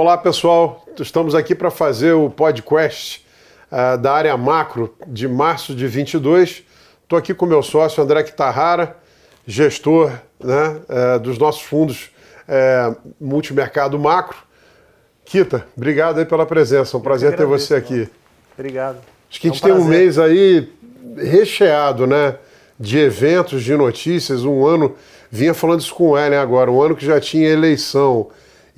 Olá pessoal, estamos aqui para fazer o podcast uh, da área macro de março de 22. Estou aqui com meu sócio André Kitahara, gestor né, uh, dos nossos fundos uh, multimercado macro. Kita, obrigado aí pela presença, um prazer ter você aqui. Obrigado. Acho que a gente é um tem um mês aí recheado, né? De eventos, de notícias, um ano, vinha falando isso com o Ellen agora, um ano que já tinha eleição,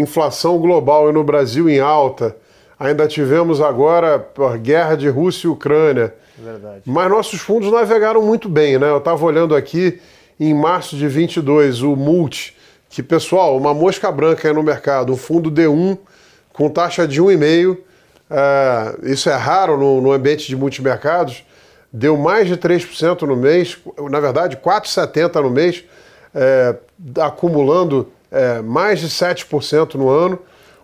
inflação global e no Brasil em alta. Ainda tivemos agora a guerra de Rússia e Ucrânia. Verdade. Mas nossos fundos navegaram muito bem, né? Eu estava olhando aqui em março de 22 o Multi, que pessoal, uma mosca branca aí no mercado, um fundo D1 com taxa de 1,5. É, isso é raro no, no ambiente de multimercados. Deu mais de 3% no mês, na verdade, 4,70% no mês, é, acumulando é, mais de 7% no ano.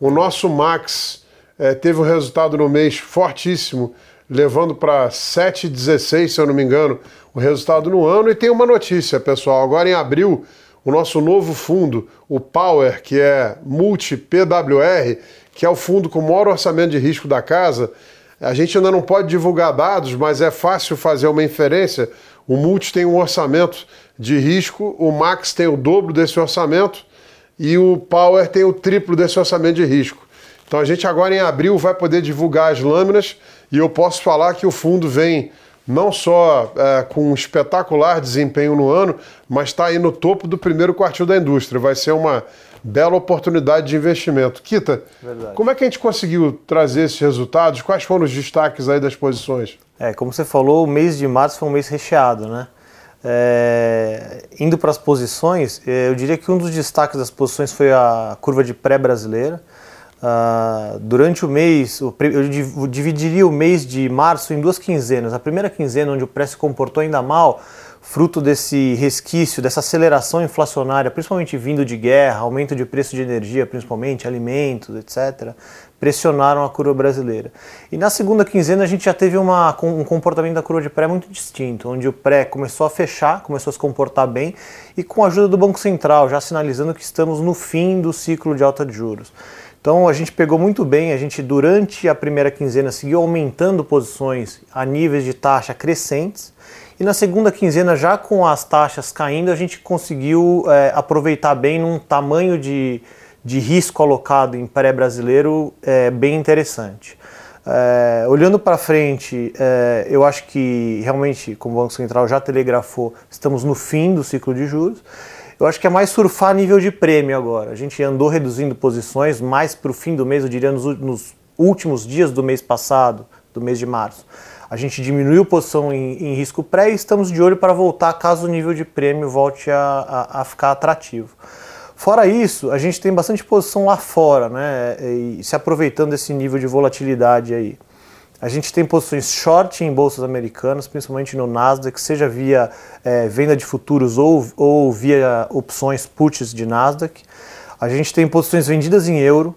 O nosso Max é, teve um resultado no mês fortíssimo, levando para 7,16, se eu não me engano, o resultado no ano. E tem uma notícia, pessoal: agora em abril, o nosso novo fundo, o Power, que é Multi PWR, que é o fundo com o maior orçamento de risco da casa. A gente ainda não pode divulgar dados, mas é fácil fazer uma inferência. O Multi tem um orçamento de risco, o Max tem o dobro desse orçamento e o Power tem o triplo desse orçamento de risco. Então a gente agora em abril vai poder divulgar as lâminas e eu posso falar que o fundo vem não só é, com um espetacular desempenho no ano, mas está aí no topo do primeiro quartil da indústria. Vai ser uma bela oportunidade de investimento. Kita, Verdade. como é que a gente conseguiu trazer esses resultados? Quais foram os destaques aí das posições? É, como você falou, o mês de março foi um mês recheado, né? É, indo para as posições, é, eu diria que um dos destaques das posições foi a curva de pré-brasileira. Uh, durante o mês, eu dividiria o mês de março em duas quinzenas. A primeira quinzena, onde o pré se comportou ainda mal, fruto desse resquício, dessa aceleração inflacionária, principalmente vindo de guerra, aumento de preço de energia, principalmente alimentos, etc., pressionaram a curva brasileira. E na segunda quinzena a gente já teve uma, um comportamento da curva de pré muito distinto, onde o pré começou a fechar, começou a se comportar bem e com a ajuda do Banco Central, já sinalizando que estamos no fim do ciclo de alta de juros. Então a gente pegou muito bem, a gente durante a primeira quinzena seguiu aumentando posições a níveis de taxa crescentes e na segunda quinzena, já com as taxas caindo, a gente conseguiu é, aproveitar bem num tamanho de, de risco alocado em pré-brasileiro é, bem interessante. É, olhando para frente, é, eu acho que realmente, como o Banco Central já telegrafou, estamos no fim do ciclo de juros. Eu acho que é mais surfar nível de prêmio agora. A gente andou reduzindo posições mais para o fim do mês, eu diria nos, nos, últimos dias do mês passado, do mês de março. A gente diminuiu posição em, em risco pré e estamos de olho para voltar caso o nível de prêmio volte a, a, a ficar atrativo. Fora isso, a gente tem bastante posição lá fora, né? E se aproveitando desse nível de volatilidade aí. A gente tem posições short em bolsas americanas, principalmente no Nasdaq, seja via é, venda de futuros ou, ou via opções puts de Nasdaq. A gente tem posições vendidas em euro.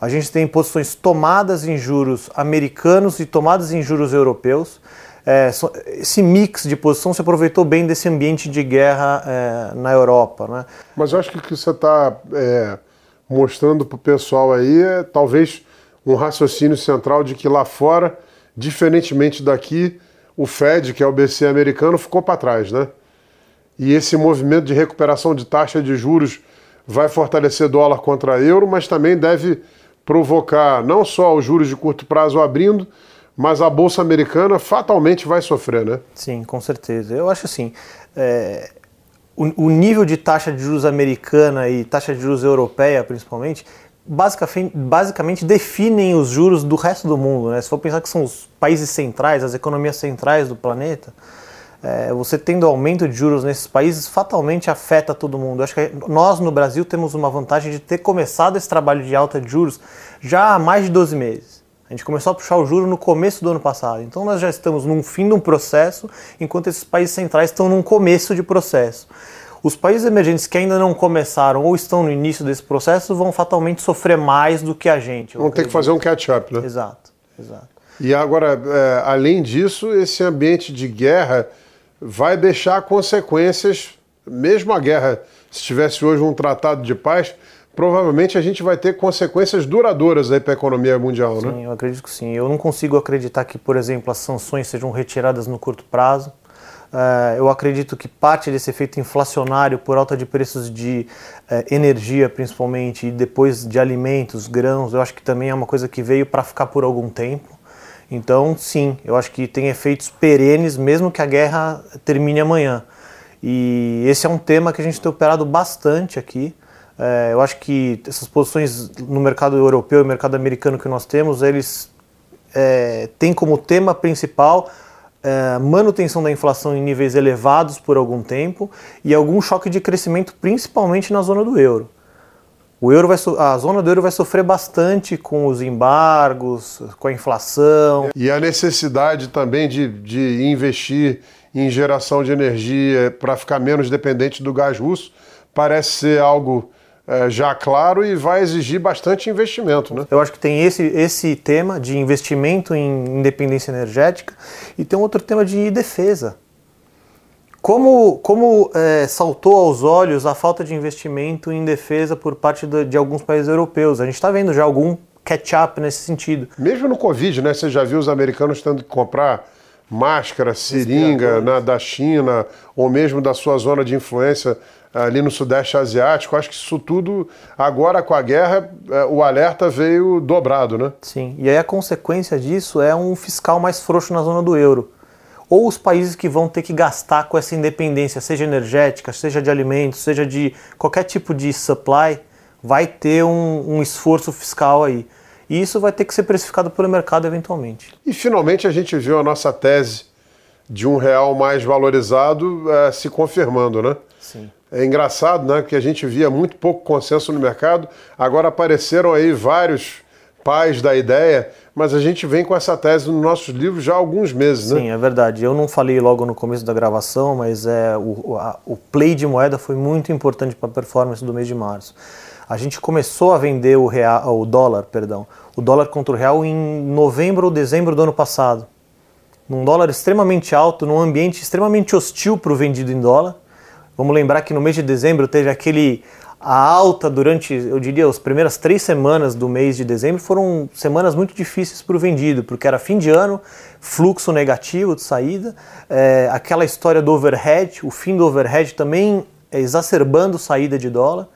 A gente tem posições tomadas em juros americanos e tomadas em juros europeus. É, esse mix de posição se aproveitou bem desse ambiente de guerra é, na Europa. Né? Mas eu acho que o que você está é, mostrando para o pessoal aí é talvez um raciocínio central de que lá fora, diferentemente daqui, o Fed, que é o BC americano, ficou para trás, né? E esse movimento de recuperação de taxa de juros vai fortalecer dólar contra euro, mas também deve provocar não só os juros de curto prazo abrindo, mas a bolsa americana fatalmente vai sofrer, né? Sim, com certeza. Eu acho assim, é, o, o nível de taxa de juros americana e taxa de juros europeia, principalmente, basicamente, basicamente definem os juros do resto do mundo. Né? Se for pensar que são os países centrais, as economias centrais do planeta, é, você tendo aumento de juros nesses países fatalmente afeta todo mundo. Eu acho que nós no Brasil temos uma vantagem de ter começado esse trabalho de alta de juros já há mais de 12 meses. A gente começou a puxar o juro no começo do ano passado. Então nós já estamos num fim de um processo, enquanto esses países centrais estão num começo de processo. Os países emergentes que ainda não começaram ou estão no início desse processo vão fatalmente sofrer mais do que a gente. Vão ter que fazer um catch-up, né? Exato, exato. E agora, é, além disso, esse ambiente de guerra vai deixar consequências, mesmo a guerra, se tivesse hoje um tratado de paz, provavelmente a gente vai ter consequências duradouras aí para a economia mundial, sim, né? Sim, eu acredito que sim. Eu não consigo acreditar que, por exemplo, as sanções sejam retiradas no curto prazo. Uh, eu acredito que parte desse efeito inflacionário por alta de preços de uh, energia, principalmente, e depois de alimentos, grãos, eu acho que também é uma coisa que veio para ficar por algum tempo. Então, sim, eu acho que tem efeitos perenes, mesmo que a guerra termine amanhã. E esse é um tema que a gente tem operado bastante aqui. É, eu acho que essas posições no mercado europeu e mercado americano que nós temos, eles é, têm como tema principal é, manutenção da inflação em níveis elevados por algum tempo e algum choque de crescimento, principalmente na zona do euro. O euro vai a zona do euro vai sofrer bastante com os embargos, com a inflação. E a necessidade também de, de investir em geração de energia para ficar menos dependente do gás russo parece ser algo é, já claro e vai exigir bastante investimento. Né? Eu acho que tem esse, esse tema de investimento em independência energética e tem um outro tema de defesa. Como, como é, saltou aos olhos a falta de investimento em defesa por parte de, de alguns países europeus? A gente está vendo já algum catch-up nesse sentido. Mesmo no Covid, né? Você já viu os americanos tendo que comprar máscara, seringa na, da China ou mesmo da sua zona de influência ali no Sudeste Asiático. Acho que isso tudo, agora com a guerra, é, o alerta veio dobrado, né? Sim, e aí a consequência disso é um fiscal mais frouxo na zona do euro ou os países que vão ter que gastar com essa independência, seja energética, seja de alimentos, seja de qualquer tipo de supply, vai ter um, um esforço fiscal aí. E isso vai ter que ser precificado pelo mercado eventualmente. E finalmente a gente viu a nossa tese de um real mais valorizado é, se confirmando, né? Sim. É engraçado, né? Que a gente via muito pouco consenso no mercado. Agora apareceram aí vários pais da ideia, mas a gente vem com essa tese nos nossos livros já há alguns meses, né? Sim, é verdade. Eu não falei logo no começo da gravação, mas é, o, a, o play de moeda foi muito importante para a performance do mês de março. A gente começou a vender o, real, o dólar, perdão, o dólar contra o real em novembro ou dezembro do ano passado. Num dólar extremamente alto, num ambiente extremamente hostil para o vendido em dólar. Vamos lembrar que no mês de dezembro teve aquele a alta durante, eu diria, as primeiras três semanas do mês de dezembro foram semanas muito difíceis para o vendido, porque era fim de ano, fluxo negativo de saída, é, aquela história do overhead, o fim do overhead também exacerbando saída de dólar.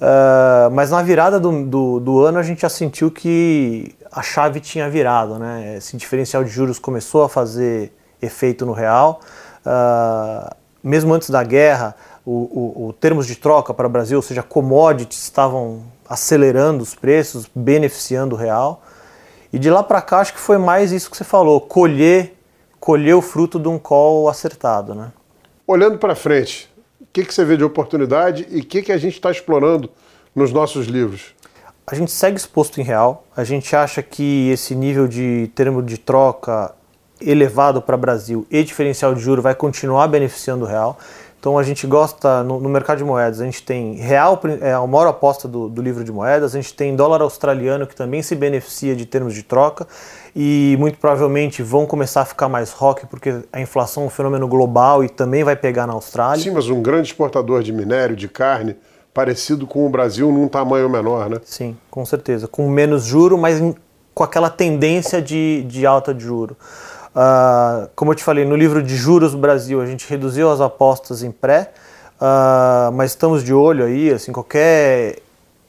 Uh, mas na virada do, do, do, ano a gente já sentiu que a chave tinha virado, né? Esse diferencial de juros começou a fazer efeito no real. Uh, mesmo antes da guerra, o, o, o termos de troca para o Brasil, ou seja, commodities estavam acelerando os preços, beneficiando o real. E de lá para cá acho que foi mais isso que você falou, colher, colher o fruto de um call acertado, né? Olhando para frente, o que, que você vê de oportunidade e o que, que a gente está explorando nos nossos livros? A gente segue exposto em real. A gente acha que esse nível de termo de troca elevado para o Brasil e diferencial de juro vai continuar beneficiando o real. Então a gente gosta, no, no, mercado de moedas, a gente tem real, é a maior aposta do, do, livro de moedas, a gente tem dólar australiano que também se beneficia de termos de troca e muito provavelmente vão começar a ficar mais rock porque a inflação é um fenômeno global e também vai pegar na Austrália. Sim, mas um grande exportador de minério, de carne, parecido com o Brasil num tamanho menor, né? Sim, com certeza. Com menos juro, mas com aquela tendência de, de alta de juro. Uh, como eu te falei, no livro de Juros Brasil a gente reduziu as apostas em pré, uh, mas estamos de olho aí, assim, qualquer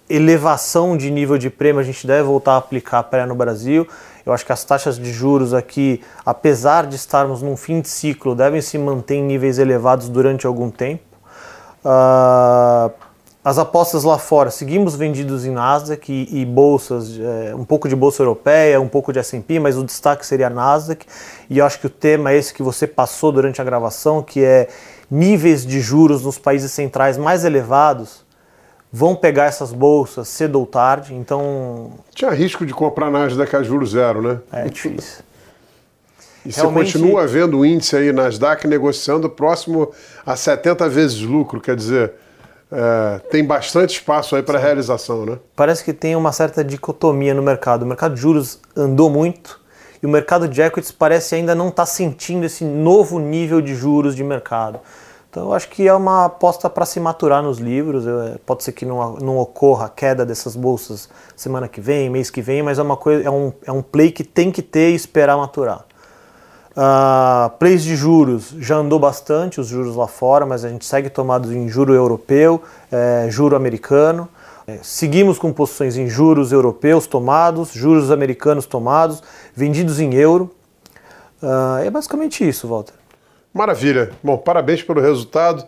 elevação de nível de prêmio a gente deve voltar a aplicar pré no Brasil. Eu acho que as taxas de juros aqui, apesar de estarmos num fim de ciclo, devem se manter em níveis elevados durante algum tempo. Uh, as apostas lá fora, seguimos vendidos em Nasdaq e, e bolsas, é, um pouco de bolsa europeia, um pouco de S&P, mas o destaque seria Nasdaq. E eu acho que o tema é esse que você passou durante a gravação, que é níveis de juros nos países centrais mais elevados vão pegar essas bolsas cedo ou tarde, então... Tinha risco de comprar Nasdaq a juros zero, né? É difícil. E Realmente... você continua vendo o índice aí Nasdaq negociando próximo a 70 vezes lucro, quer dizer é, tem bastante espaço aí para realização, né? Parece que tem uma certa dicotomia no mercado. O mercado de juros andou muito e o mercado de equities parece ainda não estar tá sentindo esse novo nível de juros de mercado. Então eu acho que é uma aposta para se maturar nos livros. Eu, pode ser que não, não ocorra a queda dessas bolsas semana que vem, mês que vem, mas é uma coisa, é um, é um play que tem que ter e esperar maturar. Uh, plays de juros já andou bastante, os juros lá fora, mas a gente segue tomados em juro europeu, é, juro americano. É, seguimos com posições em juros europeus tomados, juros americanos tomados, vendidos em euro. Uh, é basicamente isso, Walter. Maravilha. Bom, parabéns pelo resultado.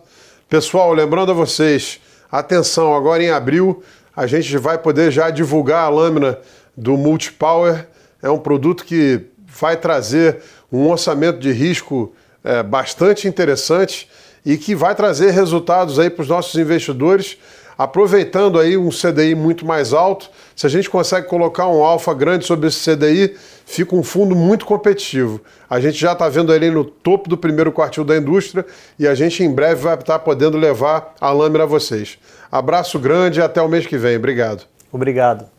Pessoal, lembrando a vocês, atenção, agora em abril a gente vai poder já divulgar a lâmina do Multipower. É um produto que vai trazer um orçamento de risco é, bastante interessante e que vai trazer resultados aí para os nossos investidores, aproveitando aí um CDI muito mais alto. Se a gente consegue colocar um alfa grande sobre esse CDI, fica um fundo muito competitivo. A gente já está vendo ele no topo do primeiro quartil da indústria e a gente em breve vai estar podendo levar a lâmina a vocês. Abraço grande e até o mês que vem. Obrigado. Obrigado.